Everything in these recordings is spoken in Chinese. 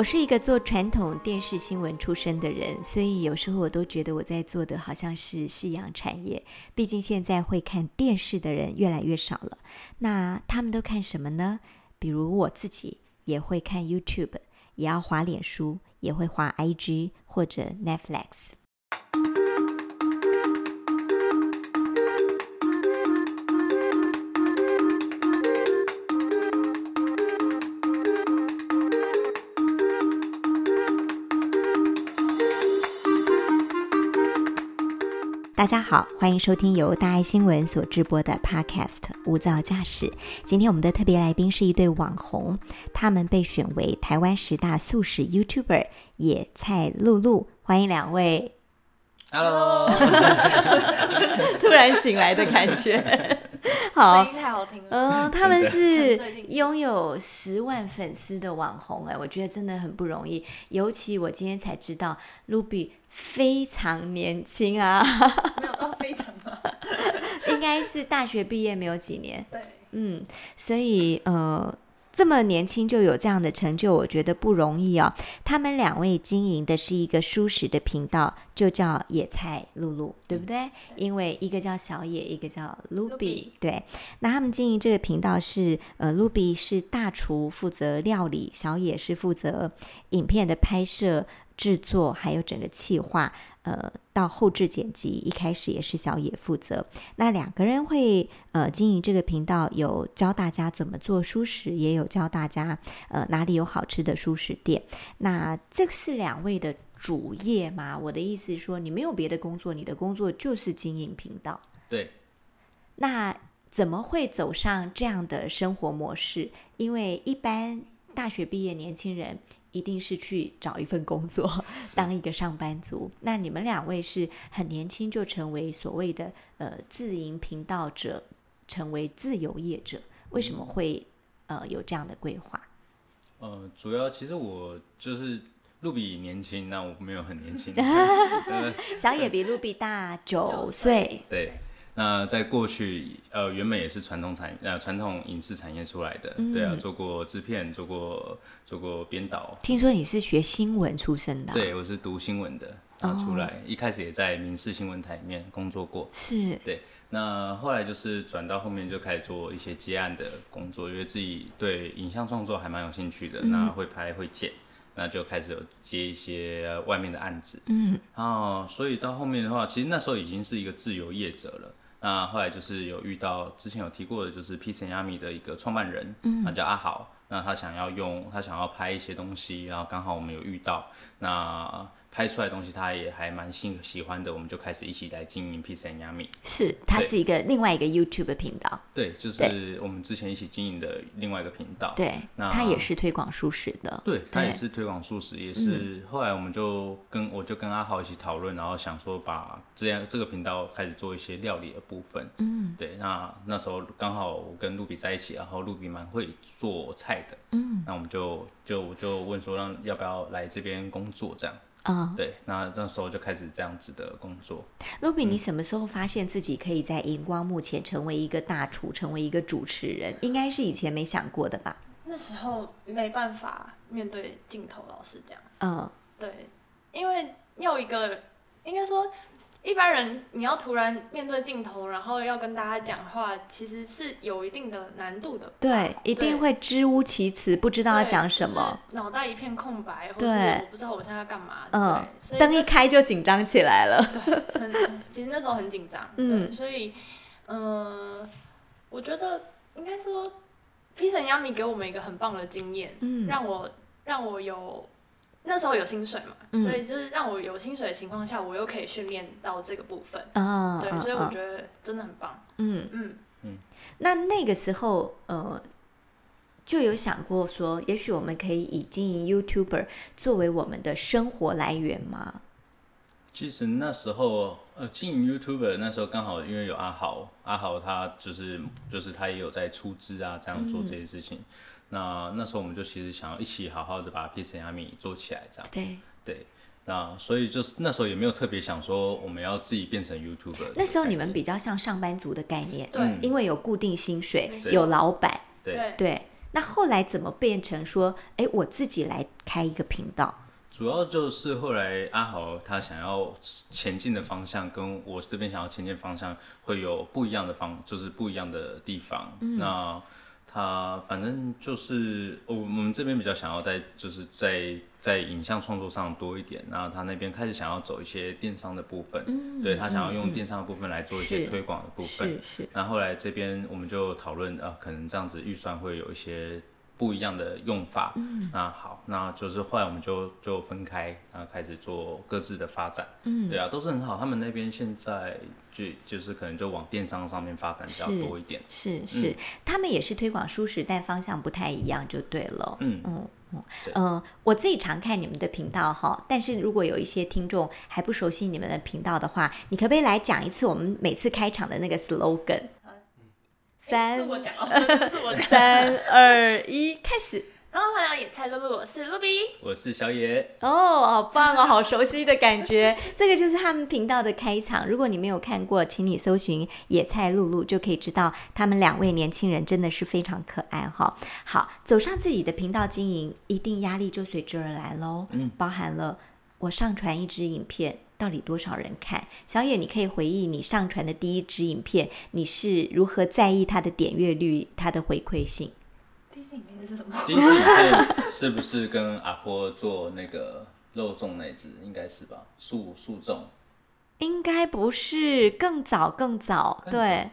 我是一个做传统电视新闻出身的人，所以有时候我都觉得我在做的好像是夕阳产业。毕竟现在会看电视的人越来越少了，那他们都看什么呢？比如我自己也会看 YouTube，也要滑脸书，也会滑 IG 或者 Netflix。大家好，欢迎收听由大爱新闻所直播的 Podcast《无噪驾驶》。今天我们的特别来宾是一对网红，他们被选为台湾十大素食 YouTuber 野菜露露，欢迎两位。Hello，突然醒来的感觉，好声。音太好听了。嗯，他们是拥有十万粉丝的网红哎，我觉得真的很不容易。尤其我今天才知道，Ruby 非常年轻啊，没有到非常吧？应该是大学毕业没有几年。对，嗯，所以呃，这么年轻就有这样的成就，我觉得不容易哦。他们两位经营的是一个舒适的频道，就叫野菜露露，对不对？因为一个叫小野，一个叫 Ruby，Ruby 对。那他们经营这个频道是呃，Ruby 是大厨，负责料理；小野是负责影片的拍摄、制作，还有整个企划。呃，到后置剪辑，一开始也是小野负责。那两个人会呃经营这个频道，有教大家怎么做熟食，也有教大家呃哪里有好吃的熟食店。那这是两位的主业吗？我的意思是说，你没有别的工作，你的工作就是经营频道。对，那怎么会走上这样的生活模式？因为一般大学毕业年轻人一定是去找一份工作，当一个上班族。那你们两位是很年轻就成为所谓的呃自营频道者，成为自由业者，为什么会呃有这样的规划？呃，主要其实我就是露比年轻，那我没有很年轻。呃小野比露比大九岁，对，那在过去，呃，原本也是传统产呃传统影视产业出来的，对啊，做过制片，做过做过编导。听说你是学新闻出身的啊、对，我是读新闻的，然后出来、一开始也在民视新闻台里面工作过。是对，那后来就是转到后面就开始做一些接案的工作，因为自己对影像创作还蛮有兴趣的，那会拍会剪，那就开始有接一些外面的案子，嗯，然后所以到后面的话，其实那时候已经是一个自由业者了。那后来就是有遇到之前有提过的，就是 P C Yami 的一个创办人，嗯，他叫阿豪，那他想要用他想要拍一些东西，然后刚好我们有遇到，那拍出来的东西他也还蛮喜喜欢的，我们就开始一起来经营 P C Yami。是，它是一个另外一个 YouTube 频道，对，就是我们之前一起经营的另外一个频道。对，那它也是推广素食的。对，他也是推广素食，也是、后来我们就跟我就跟阿豪一起讨论，然后想说把这样这个频道开始做一些料理的部分。嗯，对，那那时候刚好我跟露比在一起，然后露比蛮会做菜的。嗯，那我们就就就问说让要不要来这边工作这样。嗯对，那那时候就开始这样子的工作。卢比，你什么时候发现自己可以在荧光幕前成为一个大厨，成为一个主持人？应该是以前没想过的吧？那时候没办法面对镜头，老师讲，嗯，对，因为要一个，应该说一般人你要突然面对镜头，然后要跟大家讲话，其实是有一定的难度的吧。对，一定会支吾其词，不知道要对讲什么。，就是脑袋一片空白，或对是我不知道我现在要干嘛。嗯灯一那开就紧张起来了。对，很其实那时候很紧张，嗯对，所以，嗯、我觉得应该说，P 神 Yami 给我们一个很棒的经验，嗯让我让我有那时候有薪水嘛，嗯。所以就是让我有薪水的情况下，我又可以训练到这个部分，嗯，对，嗯所以我嗯。觉得真的很棒，嗯，嗯。嗯，那那个时候，呃，就有想过说，也许我们可以以经营 YouTuber 作为我们的生活来源吗？其实那时候，呃，经营 YouTuber 那时候刚好因为有阿豪，阿豪他就是就是他也有在出资啊，这样做这些事情。那那时候我们就其实想要一起好好的把 P C 亚米做起来，这样。对。对。那所以就是那时候也没有特别想说我们要自己变成 YouTuber。那时候你们比较像上班族的概念，对，因为有固定薪水，有老板，对对。那后来怎么变成说，哎，我自己来开一个频道？主要就是后来阿豪他想要前进的方向，跟我这边想要前进方向会有不一样的方，就是不一样的地方。那他反正就是我我们这边比较想要在就是在在影像创作上多一点，然后他那边开始想要走一些电商的部分，对他想要用电商的部分来做一些推广的部分。是是，然后后来这边我们就讨论，啊，可能这样子预算会有一些不一样的用法。嗯，那好，那就是后来我们就就分开，然后开始做各自的发展。嗯，对啊，都是很好。他们那边现在就就是可能就往电商上面发展比较多一点。是是，他们也是推广舒适，但方向不太一样，就对了。嗯嗯嗯我自己常看你们的频道哈，但是如果有一些听众还不熟悉你们的频道的话，你可不可以来讲一次我们每次开场的那个 slogan？三 是我讲哦，是我讲。三二一，开始。然后欢迎野菜露露，我是露比。我是小野，哦，好棒哦，好熟悉的感觉。这个就是他们频道的开场。如果你没有看过，请你搜寻“野菜露露”，就可以知道他们两位年轻人真的是非常可爱哈。好，走上自己的频道经营，一定压力就随之而来喽。嗯，包含了我上传一支影片。到底多少人看？小野，你可以回忆你上传的第一支影片，你是如何在意它的点阅率、它的回馈性？第一支影片是什么？第一支影片是不是跟阿波做那个肉粽那一支？应该是吧，素素粽。应该不是，更早更早，更早对。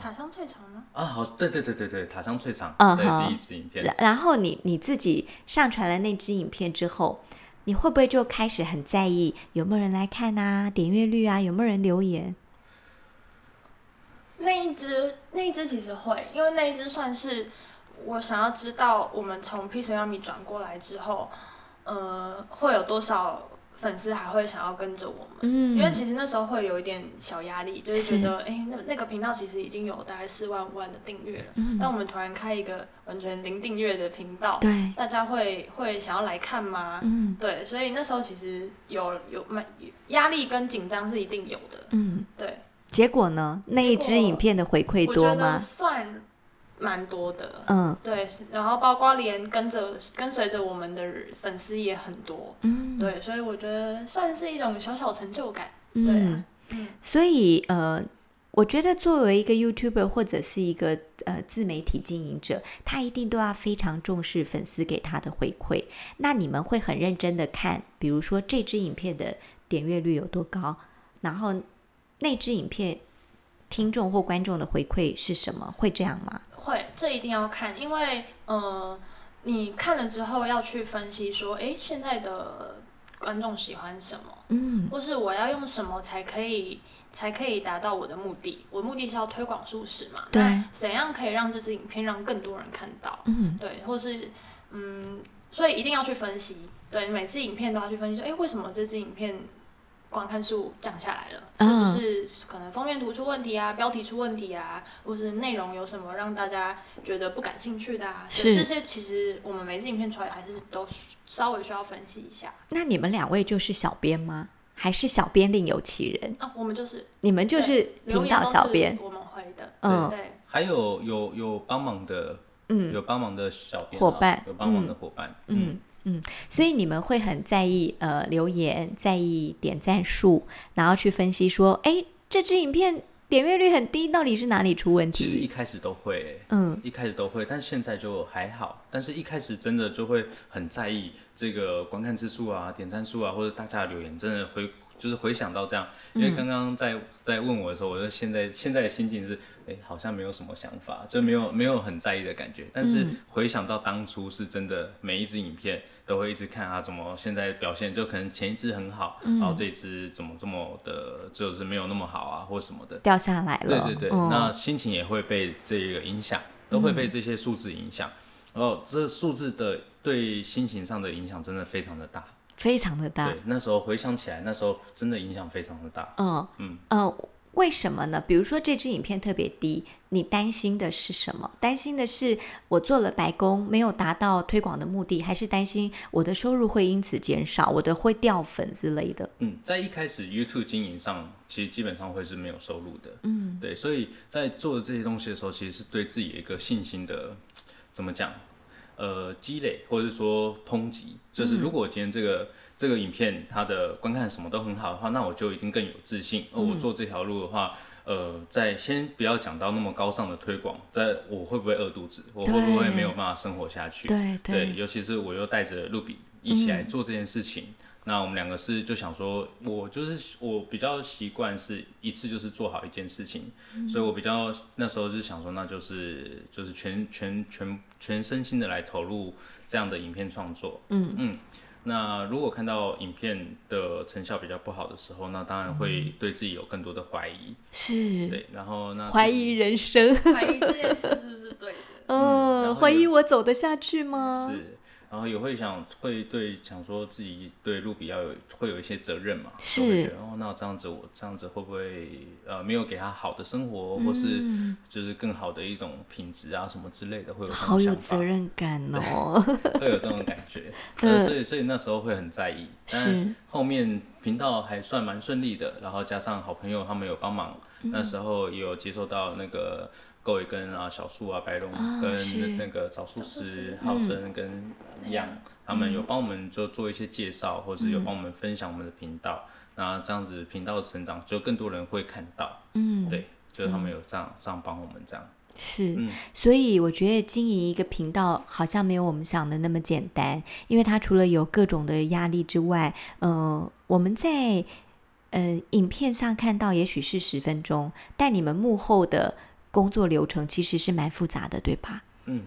塔香脆肠吗？啊，好，对对对对对，塔香脆肠，嗯哼对，第一支影片然。然后你你自己上传了那支影片之后，你会不会就开始很在意有没有人来看啊，点阅率啊，有没有人留言？那一只那一只其实会，因为那一只算是我想要知道我们从 P C 幺米转过来之后，呃，会有多少粉丝还会想要跟着我们。嗯因为其实那时候会有一点小压力，就是觉得，哎、那那个频道其实已经有大概四万五万的订阅了，但我们突然开一个完全零订阅的频道，对，大家会会想要来看吗？嗯对，所以那时候其实有有蛮压力跟紧张是一定有的，嗯。对，结果呢？那一支影片的回馈多吗？算蛮多的，嗯。对，然后包括连跟着跟随着我们的粉丝也很多，嗯。对，所以我觉得算是一种小小成就感，对嗯啊，嗯，所以呃，我觉得作为一个 YouTuber 或者是一个呃自媒体经营者，他一定都要非常重视粉丝给他的回馈。那你们会很认真的看，比如说这支影片的点阅率有多高，然后那支影片听众或观众的回馈是什么？会这样吗？会，这一定要看，因为呃，你看了之后要去分析说，诶，现在的观众喜欢什么，嗯或是我要用什么才可以才可以达到我的目的？我的目的是要推广素食嘛，对怎样可以让这支影片让更多人看到？嗯对，或是嗯，所以一定要去分析，对，每次影片都要去分析说，诶，为什么这支影片观看数降下来了？是嗯不是可能封面图出问题啊，标题出问题啊，或是内容有什么让大家觉得不感兴趣的啊？是对这些其实我们每次影片出来还是都稍微需要分析一下那你们两位就是小编吗？还是小编另有其人？啊。我们就是你们就是频道小编，我们会的，嗯对，还有有有帮忙的，嗯有帮忙的小编啊伙伴有帮忙的伙伴，嗯嗯，所以你们会很在意呃留言，在意点赞数，然后去分析说，哎，这支影片点阅率很低，到底是哪里出问题其实一？开始都会欸、嗯一开始都会，但是现在就还好。但是一开始真的就会很在意这个观看次数啊、点赞数啊，或者大家的留言，真的会就是回想到这样。因为刚刚在在问我的时候，我就现在现在的心情是，哎、好像没有什么想法，就没有没有很在意的感觉。但是回想到当初是真的，每一支影片都会一直看啊，怎么现在表现就可能前一支很好，然后这一支怎么这么的，就是没有那么好啊，或什么的。掉下来了，对对对，嗯那心情也会被这个影响，都会被这些数字影响。然后这数字的对心情上的影响真的非常的大。非常的大。对，那时候回想起来，那时候真的影响非常的大。嗯嗯嗯，为什么呢？比如说这支影片特别低，你担心的是什么？担心的是我做了白宫没有达到推广的目的，还是担心我的收入会因此减少，我的会掉粉之类的？嗯，在一开始 YouTube 经营上，其实基本上会是没有收入的。嗯，对，所以在做这些东西的时候，其实是对自己有一个信心的，怎么讲？呃，积累或者是说通缉，就是如果今天这个、这个影片它的观看什么都很好的话，那我就一定更有自信。而我做这条路的话，呃，在先不要讲到那么高尚的推广，在我会不会饿肚子，我会不会没有办法生活下去？对对，尤其是我又带着露比一起来做这件事情，那我们两个是就想说，我就是我比较习惯是一次就是做好一件事情，所以我比较那时候是想说，那就是就是全全全全身心的来投入这样的影片创作，嗯。嗯。那如果看到影片的成效比较不好的时候，那当然会对自己有更多的怀疑，是。对，然后那怀疑人生，怀疑这件事是不是对的？嗯，怀疑我走得下去吗？是，然后也会想，会对想说自己对露比要有会有一些责任嘛，是就会觉得哦，那这样子我这样子会不会呃没有给他好的生活，或是就是更好的一种品质啊什么之类的，会有这好有责，任感哦。会有这种感觉，呃，所以所以那时候会很在意，但是。后面频道还算蛮顺利的，然后加上好朋友他们有帮忙，嗯。那时候也有接受到那个够一根啊小树啊白龙啊跟那个枣树师浩真跟样，他们有帮我们就做一些介绍，或者有嗯。帮我们分享我们的频道，那这样子频道的成长就更多人会看到，嗯，对，就是他们有这样这样帮我们这样，是，嗯。所以我觉得经营一个频道好像没有我们想的那么简单，因为它除了有各种的压力之外，呃，我们在呃影片上看到也许是十分钟，但你们幕后的工作流程其实是蛮复杂的，对吧？嗯。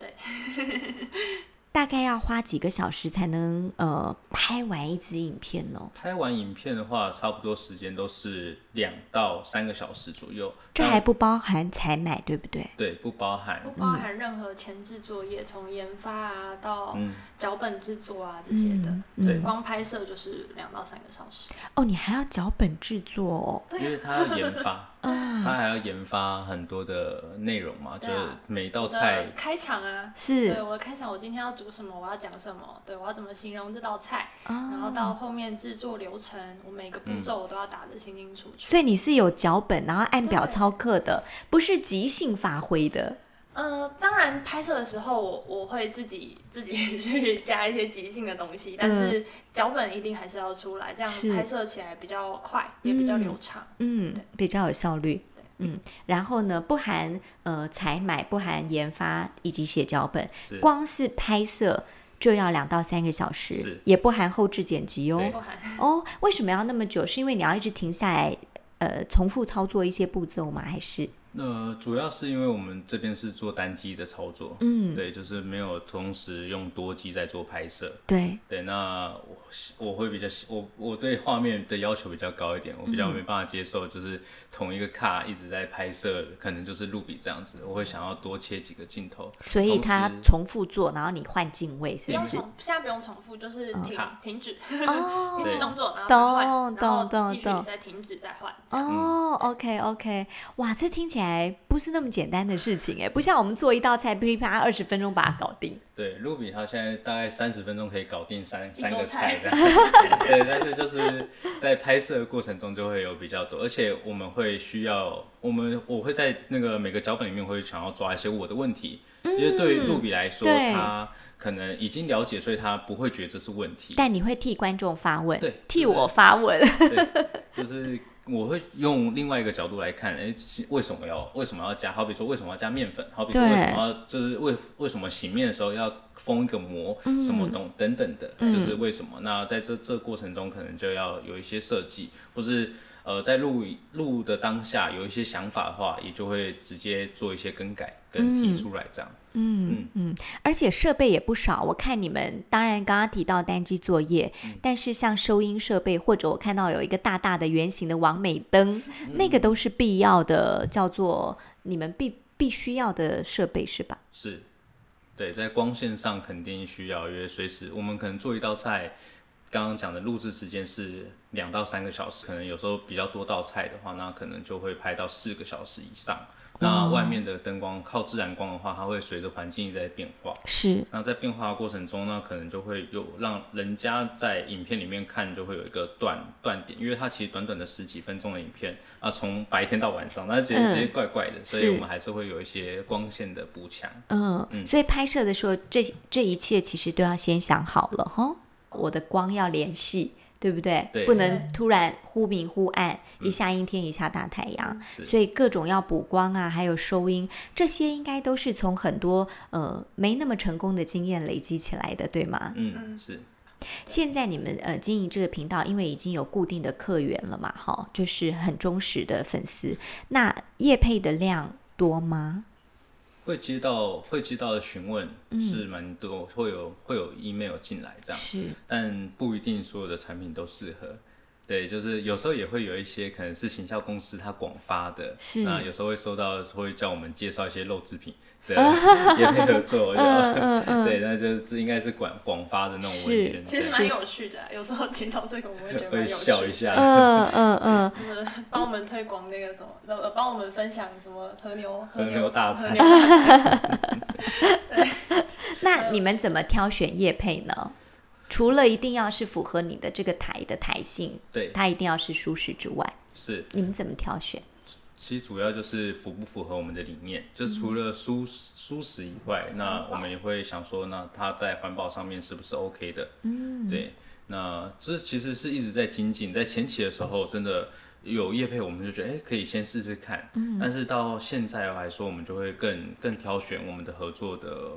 对 大概要花几个小时才能呃拍完一支影片呢？拍完影片的话，差不多时间都是两到三个小时左右。那这还不包含采买，对不对？对，不包含不包含任何前置作业，从研发啊到嗯。脚本制作啊这些的，嗯对。光拍摄就是两到三个小时。哦，你还要脚本制作哦。因为他要研发，他还要研发很多的内容嘛，就是每道菜开场啊，是。对我的开场，我今天要煮什么，我要讲什么，对我要怎么形容这道菜，啊然后到后面制作流程，我每个步嗯。骤我都要打得清清楚楚。所以你是有脚本，然后按表。对操课的，不是即兴发挥的。呃，当然拍摄的时候我我会自己 自己去加一些即兴的东西，但是脚本一定还是要出来，这样拍摄起来比较快，也比较流畅。嗯对，比较有效率。嗯，然后呢，不含呃采买，不含研发以及写脚本，是光是拍摄就要两到三个小时，也不含后置剪辑哦。不含哦，为什么要那么久？是因为你要一直停下来，呃，重复操作一些步骤吗？还是那主要是因为我们这边是做单机的操作，嗯，对，就是没有同时用多机在做拍摄。对，对，那我我会比较喜我我对画面的要求比较高一点，我比较没办法接受就是同一个卡一直在拍摄，可能就是录比这样子，我会想要多切几个镜头。所以同它重复做，然后你换镜位，是不是？不用重，现在不用重复，就是停好停止哦 停止动作，然后再换，懂然后继续懂再停止再换。哦，OK OK，哇，这听起来不是那么简单的事情哎，不像我们做一道菜噼里啪啦二十分钟把它搞定。对，露比他现在大概三十分钟可以搞定三三个菜菜这样。对，但是就是在拍摄的过程中就会有比较多，而且我们会需要，我们我会在那个每个脚本里面会想要抓一些我的问题，因为对于露比来说，他可能已经了解，所以他不会觉得这是问题。但你会替观众发问，对替我发问。对，就是我会用另外一个角度来看，哎、为什么要为什么要加？好比说为什么要加面粉？好比说为什么要就是为为什么洗面的时候要封一个膜，什么东等等的，就是为什么？那在这这过程中，可能就要有一些设计，或是呃在录录的当下有一些想法的话，也就会直接做一些更改跟提出来这样。嗯嗯，而且设备也不少。我看你们当然刚刚提到单机作业，但是像收音设备，或者我看到有一个大大的圆形的完美灯，那个都是必要的，叫做你们必必须要的设备是吧？是，对，在光线上肯定需要，因为随时我们可能做一道菜，刚刚讲的录制时间是两到三个小时，可能有时候比较多道菜的话，那可能就会拍到四个小时以上。那外面的灯光靠自然光的话，它会随着环境在变化。是。那在变化的过程中呢，可能就会有让人家在影片里面看就会有一个断断点，因为它其实短短的十几分钟的影片啊，从白天到晚上，那其实怪怪的，所以我们还是会有一些光线的补强。嗯嗯。所以拍摄的时候，这这一切其实都要先想好了哈。我的光要联系。对不对？不能突然忽明忽暗，一下阴天一下大太阳，所以各种要补光啊，还有收音，这些应该都是从很多呃没那么成功的经验累积起来的，对吗？嗯，是。现在你们呃经营这个频道，因为已经有固定的客源了嘛，哈，就是很忠实的粉丝。那叶配的量多吗？会接到会接到的询问是蛮多，会有会有 email 进来这样，是，但不一定所有的产品都适合。对，就是有时候也会有一些可能是行销公司它广发的，是，那有时候会收到会叫我们介绍一些肉制品。对，也配合做，对，那就是应该是广广发的那种文宣，其实蛮有趣的。有时候听到这个，我会觉得蛮有趣。一下，嗯嗯嗯，帮我们推广那个什么，呃，帮我们分享什么和牛和牛大餐。对，那你们怎么挑选叶配呢？除了一定要是符合你的这个台的台性，对，它一定要是舒适之外，是你们怎么挑选？其实主要就是符不符合我们的理念，就除了舒舒适以外，那我们也会想说，那它在环保上面是不是 OK 的？嗯，对，那这其实是一直在精进，在前期的时候，真的有业配，我们就觉得，哎，可以先试试看。嗯，但是到现在来说，我们就会更更挑选我们的合作的。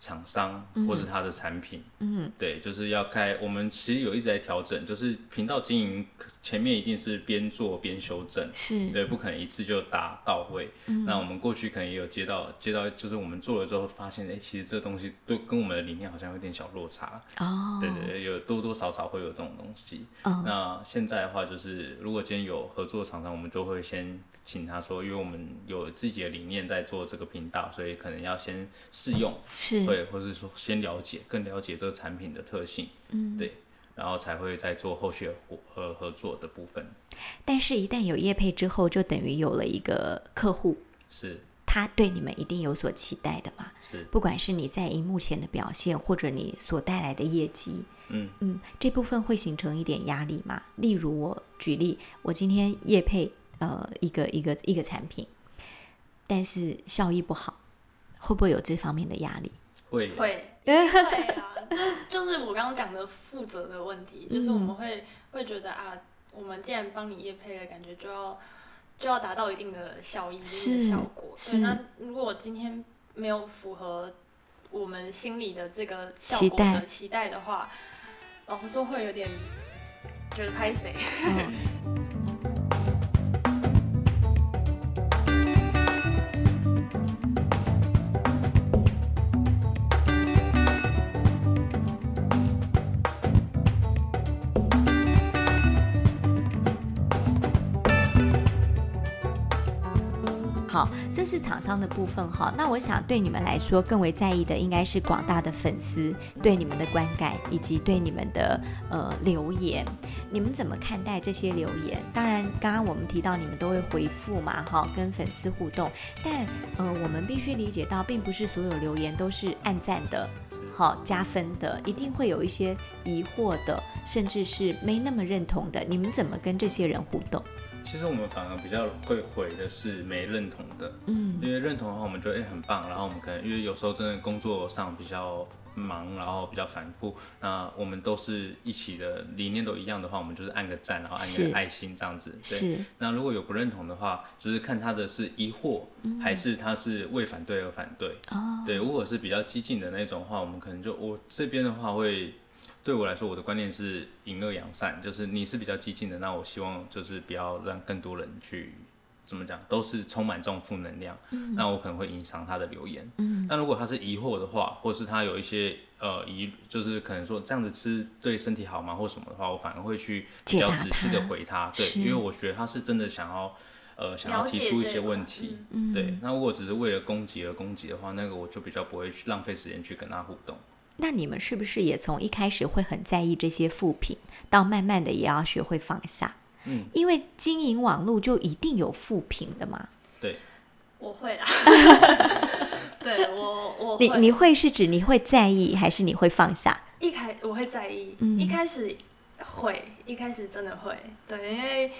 厂商或是他的产品，嗯，对，就是要开。我们其实有一直在调整，就是频道经营前面一定是边做边修正，是对，不可能一次就达到位。那我们过去可能也有接到接到，就是我们做了之后发现，哎，其实这东西对跟我们的理念好像有点小落差。哦，对对对，有多多少少会有这种东西。那现在的话，就是如果今天有合作厂商，我们就会先。请他说，因为我们有自己的理念在做这个频道，所以可能要先试用，是，对，或是说先了解，更了解这个产品的特性，嗯，对，然后才会再做后续合合合作的部分。但是，一旦有业配之后，就等于有了一个客户，是，他对你们一定有所期待的嘛？是，不管是你在荧幕前的表现，或者你所带来的业绩，嗯嗯，这部分会形成一点压力嘛？例如，我举例，我今天业配。呃，一个一个一个产品，但是效益不好，会不会有这方面的压力？会会 就是就是我刚刚讲的负责的问题，就是我们会会觉得啊，我们既然帮你业配了，感觉就要就要达到一定的效益、一定的效果。对，那如果我今天没有符合我们心里的这个效果的期待的话，老实说会有点觉得拍谁。这是厂商的部分哈，那我想对你们来说更为在意的应该是广大的粉丝对你们的观感以及对你们的呃留言，你们怎么看待这些留言？当然，刚刚我们提到你们都会回复嘛，哈，跟粉丝互动，但呃，我们必须理解到，并不是所有留言都是按赞的，好加分的，一定会有一些疑惑的，甚至是没那么认同的，你们怎么跟这些人互动？其实我们反而比较会回的是没认同的，嗯，因为认同的话，我们觉得哎很棒，然后我们可能因为有时候真的工作上比较忙，然后比较反复，那我们都是一起的理念都一样的话，我们就是按个赞，然后按个爱心这样子，对。那如果有不认同的话，就是看他的是疑惑，还是他是为反对而反对，哦，对。如果是比较激进的那种话，我们可能就我这边的话会。对我来说，我的观念是隐恶扬善，就是你是比较激进的，那我希望就是不要让更多人去怎么讲，都是充满这种负能量，那我可能会影响他的留言。嗯，但如果他是疑惑的话，或是他有一些呃疑，就是可能说这样子吃对身体好吗，或什么的话，我反而会去比较仔细的回他，对，因为我觉得他是真的想要呃想要提出一些问题，对。那如果只是为了攻击而攻击的话，那个我就比较不会去浪费时间去跟他互动。那你们是不是也从一开始会很在意这些负评，到慢慢的也要学会放下？嗯，因为经营网络就一定有负评的嘛。对，我会啦。对我我你你会是指你会在意，还是你会放下？一开我会在意，嗯一开始会，一开始真的会，对，因为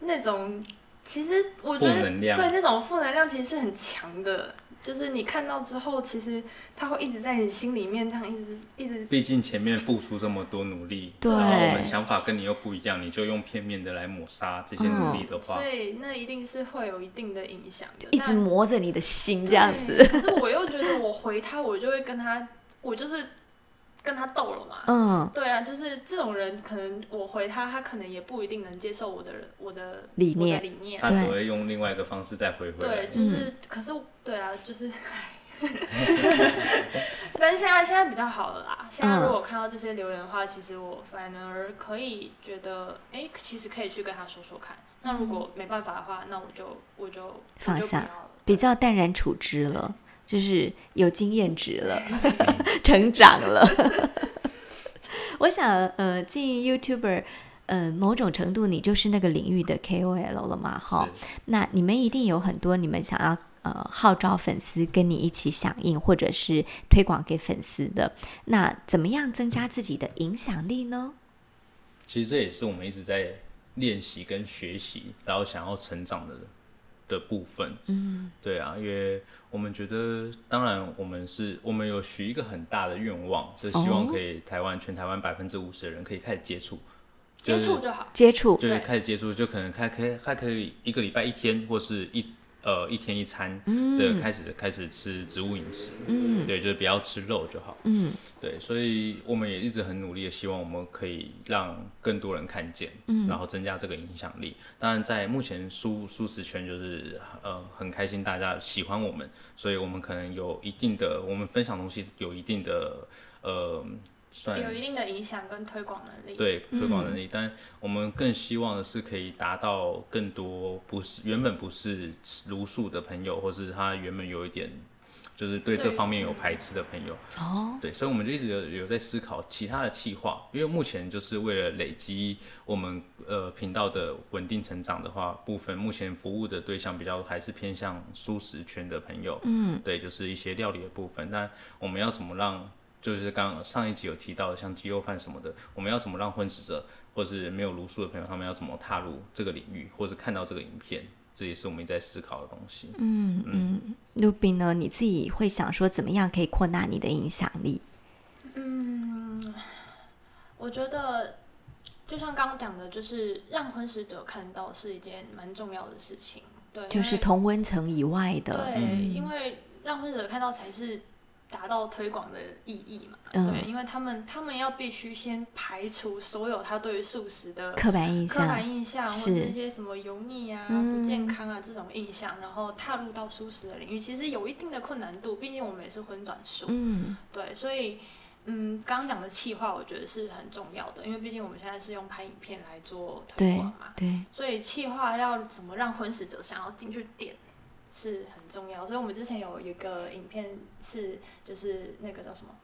那种其实我觉得对那种负能量其实是很强的，就是你看到之后，其实他会一直在你心里面这样一直一直毕竟前面付出这么多努力，对然后我们想法跟你又不一样，你就用片面的来抹杀这些努力的话，所以那一定是会有一定的影响的，一直但磨着你的心这样子。可是我又觉得我回他，我就会跟他，我就是跟他斗了嘛。嗯，对啊，就是这种人，可能我回他，他可能也不一定能接受我的我的理念的理念他。只会用另外一个方式再回回来对，。就是，可是对啊，就是，但是现在现在比较好了啦。现在如果看到这些留言的话，其实我反而可以觉得，哎、其实可以去跟他说说看。那如果没办法的话，那我就我就放下比较淡然处之了，就是有经验值了，成长了。我想，呃，进 YouTuber，呃，某种程度你就是那个领域的 KOL 了嘛，哈。那你们一定有很多你们想要呃号召粉丝跟你一起响应，或者是推广给粉丝的。那怎么样增加自己的影响力呢？其实这也是我们一直在练习跟学习，然后想要成长的的部分。嗯，对啊，因为我们觉得，当然我们是我们有许一个很大的愿望，就是希望哦可以台湾全台湾百分之五十的人可以开始接触，接触就好。接触，就是对开始接触，就可能开可以还可以一个礼拜一天，或是一呃一天一餐的开始、开始吃植物饮食，嗯。对，就是不要吃肉就好，嗯。对，所以我们也一直很努力的希望我们可以让更多人看见，嗯。然后增加这个影响力。当然，在目前舒舒适圈就是呃很开心，大家喜欢我们，所以我们可能有一定的我们分享东西有一定的呃算有一定的影响跟推广能力。对推广能力，但我们更希望的是可以达到更多不是原本不是茹素的朋友，或是他原本有一点就是对这方面有排斥的朋友。哦，对，所以我们就一直有有在思考其他的企划，因为目前就是为了累积我们呃频道的稳定成长的话，部分目前服务的对象比较还是偏向素食圈的朋友，嗯，对，就是一些料理的部分。但我们要怎么让，就是刚上一集有提到，像鸡肉饭什么的，我们要怎么让荤食者或是没有茹素的朋友，他们要怎么踏入这个领域，或是看到这个影片，这也是我们一直在思考的东西。嗯嗯，卢比呢？你自己会想说，怎么样可以扩大你的影响力？嗯我觉得就像刚刚讲的，就是让婚食者看到是一件蛮重要的事情。对，就是同温层以外的，对，因为让婚食者看到才是达到推广的意义嘛。嗯。对，因为他们他们要必须先排除所有他对于素食的刻板印象。刻板，印象，或是。者一些什么油腻啊、嗯。不健康啊这种印象，然后踏入到素食的领域，其实有一定的困难度。毕竟我们也是荤转素，嗯。对，所以嗯，刚刚讲的企划，我觉得是很重要的，因为毕竟我们现在是用拍影片来做推广嘛，对，所以企划要怎么让荤食者想要进去点是很重要。所以我们之前有一个影片是就是那个叫什么？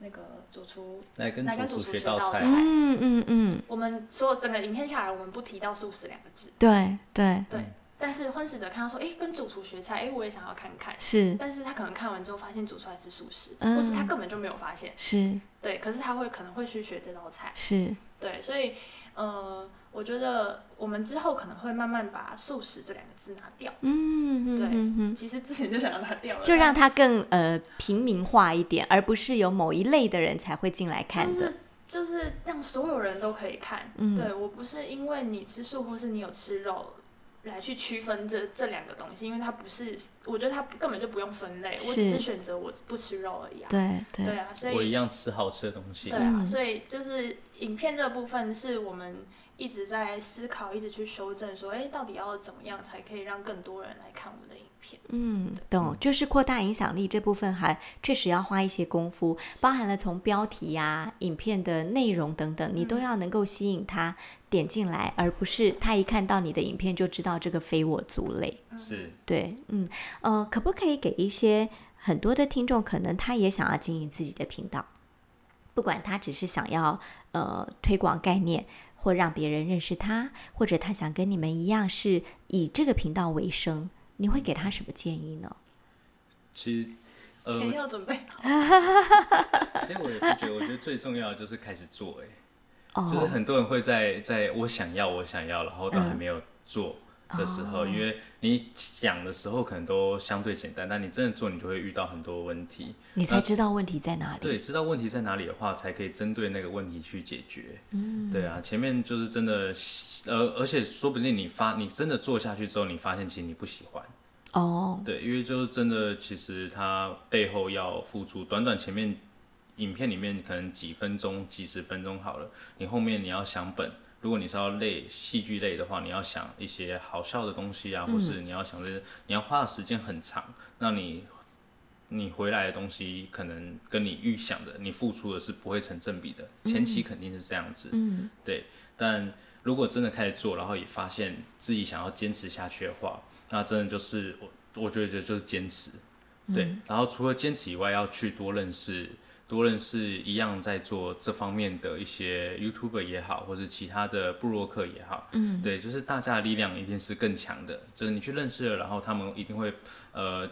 那个主厨，来跟主厨学道菜菜，嗯嗯嗯，我们所有整个影片下来，我们不提到素食两个字，对对对。但是荤食者看到说，哎、跟主厨学菜，哎、我也想要看看。是但是他可能看完之后发现煮出来是素食，嗯或是他根本就没有发现，是对。可是他会可能会去学这道菜，是，对。所以，呃，我觉得我们之后可能会慢慢把素食这两个字拿掉。嗯对。其实之前就想要拿掉了，就让它更呃平民化一点，而不是有某一类的人才会进来看的。就是就是让所有人都可以看。嗯对我不是因为你吃素或是你有吃肉来去区分这这两个东西，因为它不是，我觉得它根本就不用分类，我只是是选择我不吃肉而已啊。对对对啊，所以我一以样吃好吃的东西。对啊，嗯所以就是影片这部分是我们一直在思考，一直去修正，说，哎，到底要怎么样才可以让更多人来看我们的影片？嗯，懂，就是扩大影响力这部分还确实要花一些功夫，包含了从标题呀、影片的内容等等，你都要能够吸引他点进来，而不是他一看到你的影片就知道这个非我族类。是对，嗯，呃，可不可以给一些很多的听众，可能他也想要经营自己的频道，不管他只是想要呃推广概念，或让别人认识他，或者他想跟你们一样是以这个频道为生，你会给他什么建议呢？其实，呃，钱要准备好。其实我也不觉得，我觉得最重要的就是开始做、哎。哦，就是很多人会在在我想要我想要，然后都还没有做的时候，哦因为你讲的时候可能都相对简单，但你真的做，你就会遇到很多问题。你才知道问题在哪里。对，知道问题在哪里的话，才可以针对那个问题去解决。嗯，对啊，前面就是真的，呃，而且说不定你发你真的做下去之后，你发现其实你不喜欢。哦，对，因为就是真的，其实它背后要付出，短短前面影片里面可能几分钟、几十分钟好了，你后面你要想本，如果你是要类戏剧类的话，你要想一些好笑的东西啊，或是你要想的，你要花的时间很长，那你你回来的东西可能跟你预想的，你付出的是不会成正比的，前期肯定是这样子，嗯，对，但如果真的开始做，然后也发现自己想要坚持下去的话，那真的就是我我觉得就是坚持，对。然后除了坚持以外，要去多认识多认识一样在做这方面的一些 YouTuber 也好，或是其他的部落客也好，嗯，对，就是大家的力量一定是更强的，就是你去认识了，然后他们一定会呃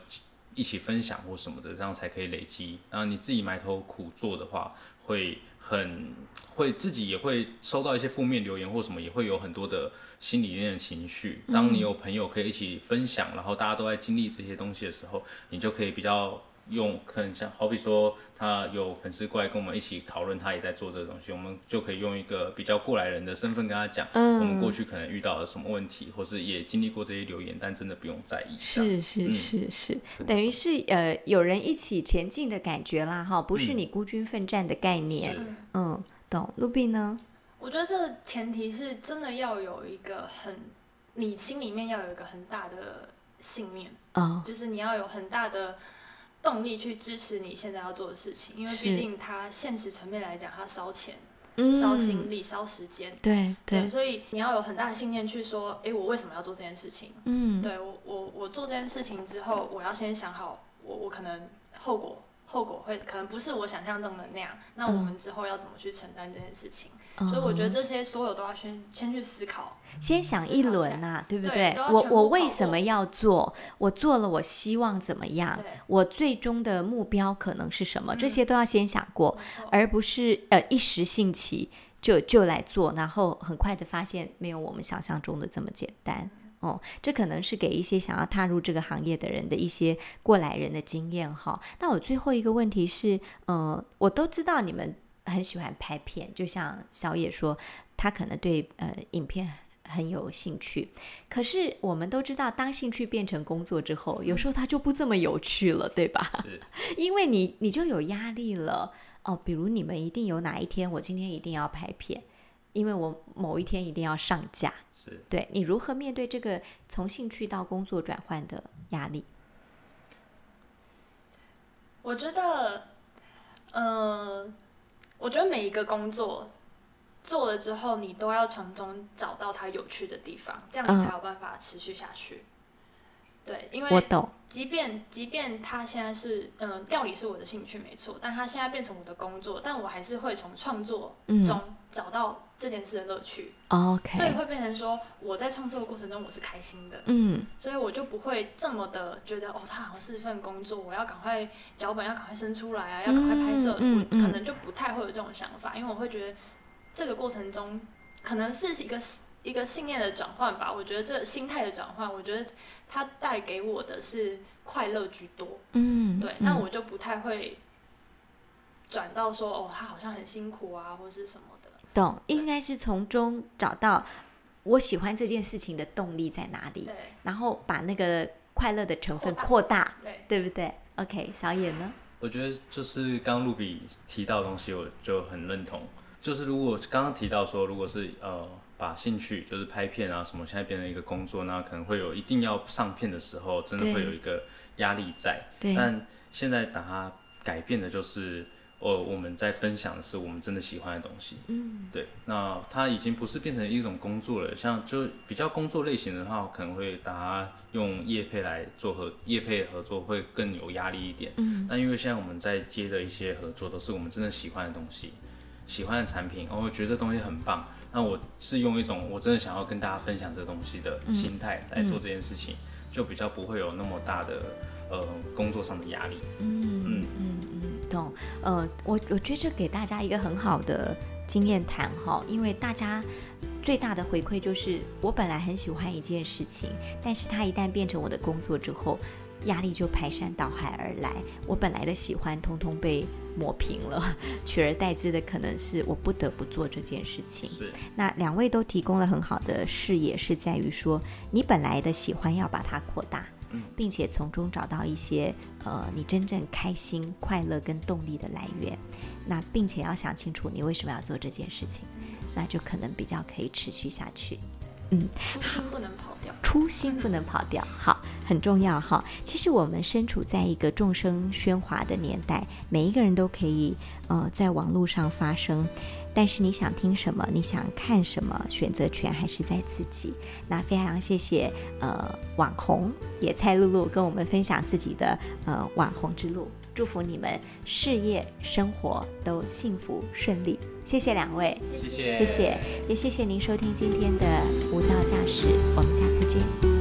一起分享或什么的，这样才可以累积。然后你自己埋头苦做的话，会很会自己也会收到一些负面留言或什么，也会有很多的心里面的情绪。当你有朋友可以一起分享，然后大家都在经历这些东西的时候，你就可以比较用可能像好比说他有粉丝过来跟我们一起讨论，他也在做这个东西，我们就可以用一个比较过来人的身份跟他讲，嗯我们过去可能遇到了什么问题，或是也经历过这些留言，但真的不用在意。是是嗯是是，等于是呃有人一起前进的感觉啦，哈，不是嗯你孤军奋战的概念。是嗯，懂。卢比呢？我觉得这个前提是真的要有一个很，你心里面要有一个很大的信念，哦，就是你要有很大的动力去支持你现在要做的事情，因为毕竟它现实层面来讲，它烧钱、嗯烧心力、烧时间。对对，对，所以你要有很大的信念去说，诶，我为什么要做这件事情？嗯，对我，我我做这件事情之后，我要先想好，我我可能后果后果会可能不是我想象中的那样，那我们之后要怎么去承担这件事情？所以我觉得哦这些所有都要先先去思考。先想一轮呐、对不对我我为什么要做？我做了，我希望怎么样？我最终的目标可能是什么？这嗯些都要先想过，而不是呃一时兴起就就来做，然后很快的发现没有我们想象中的这么简单。哦，这可能是给一些想要踏入这个行业的人的一些过来人的经验哈。那我最后一个问题是，呃，我都知道你们很喜欢拍片，就像小野说，他可能对呃影片很有兴趣。可是我们都知道，当兴趣变成工作之后，有时候他就不这么有趣了，对吧？是 因为你你就有压力了哦。比如你们一定有哪一天，我今天一定要拍片，因为我某一天一定要上架。是。对你如何面对这个从兴趣到工作转换的压力？我觉得，嗯、我觉得每一个工作做了之后，你都要从中找到它有趣的地方，这样嗯。你才有办法持续下去。对，因为我懂，即便即便它现在是嗯、料理是我的兴趣没错，但它现在变成我的工作，但我还是会从创作嗯。中找到这件事的乐趣，，OK，所以会变成说我在创作的过程中我是开心的，嗯所以我就不会这么的觉得哦，它好像是一份工作，我要赶快脚本要赶快生出来啊，要赶快拍摄，嗯可能就不太会有这种想法，因为我会觉得这个过程中可能是一个一个信念的转换吧。我觉得这个心态的转换，我觉得它带给我的是快乐居多。嗯，对，那我就不太会转到说哦，他好像很辛苦啊，或是什么的。懂，应该是从中找到我喜欢这件事情的动力在哪里，对然后把那个快乐的成分扩大，对，对不对？OK，小野呢？我觉得就是刚刚露比提到的东西，我就很认同。就是如果刚刚提到说，如果是呃把兴趣就是拍片啊什么，现在变成一个工作，那可能会有一定要上片的时候，真的会有一个压力在。但现在把它改变的就是，呃，我们在分享的是我们真的喜欢的东西。嗯，对，那它已经不是变成一种工作了，像就比较工作类型的话，可能会大家用业配来做合业配合作会更有压力一点。嗯，但因为现在我们在接的一些合作都是我们真的喜欢的东西，喜欢的产品，然后我觉得这东西很棒，那我是用一种我真的想要跟大家分享这东西的心态来做这件事情，就比较不会有那么大的呃工作上的压力。嗯嗯嗯，懂。呃，我我觉得这给大家一个很好的经验谈哈，因为大家最大的回馈就是，我本来很喜欢一件事情，但是它一旦变成我的工作之后，压力就排山倒海而来，我本来的喜欢通通被抹平了，取而代之的可能是我不得不做这件事情。是，那两位都提供了很好的视野，是在于说你本来的喜欢要把它扩大，嗯并且从中找到一些呃你真正开心、快乐跟动力的来源。那并且要想清楚你为什么要做这件事情，那就可能比较可以持续下去。嗯初心不能跑掉。初心不能跑掉，好，很重要哈。其实我们身处在一个众生喧哗的年代，每一个人都可以呃在网络上发声，但是你想听什么，你想看什么，选择权还是在自己。那非常谢谢呃网红野菜露露跟我们分享自己的呃网红之路，祝福你们事业生活都幸福顺利。谢谢两位，谢谢，谢谢，也谢谢您收听今天的无噪驾驶，我们下次见。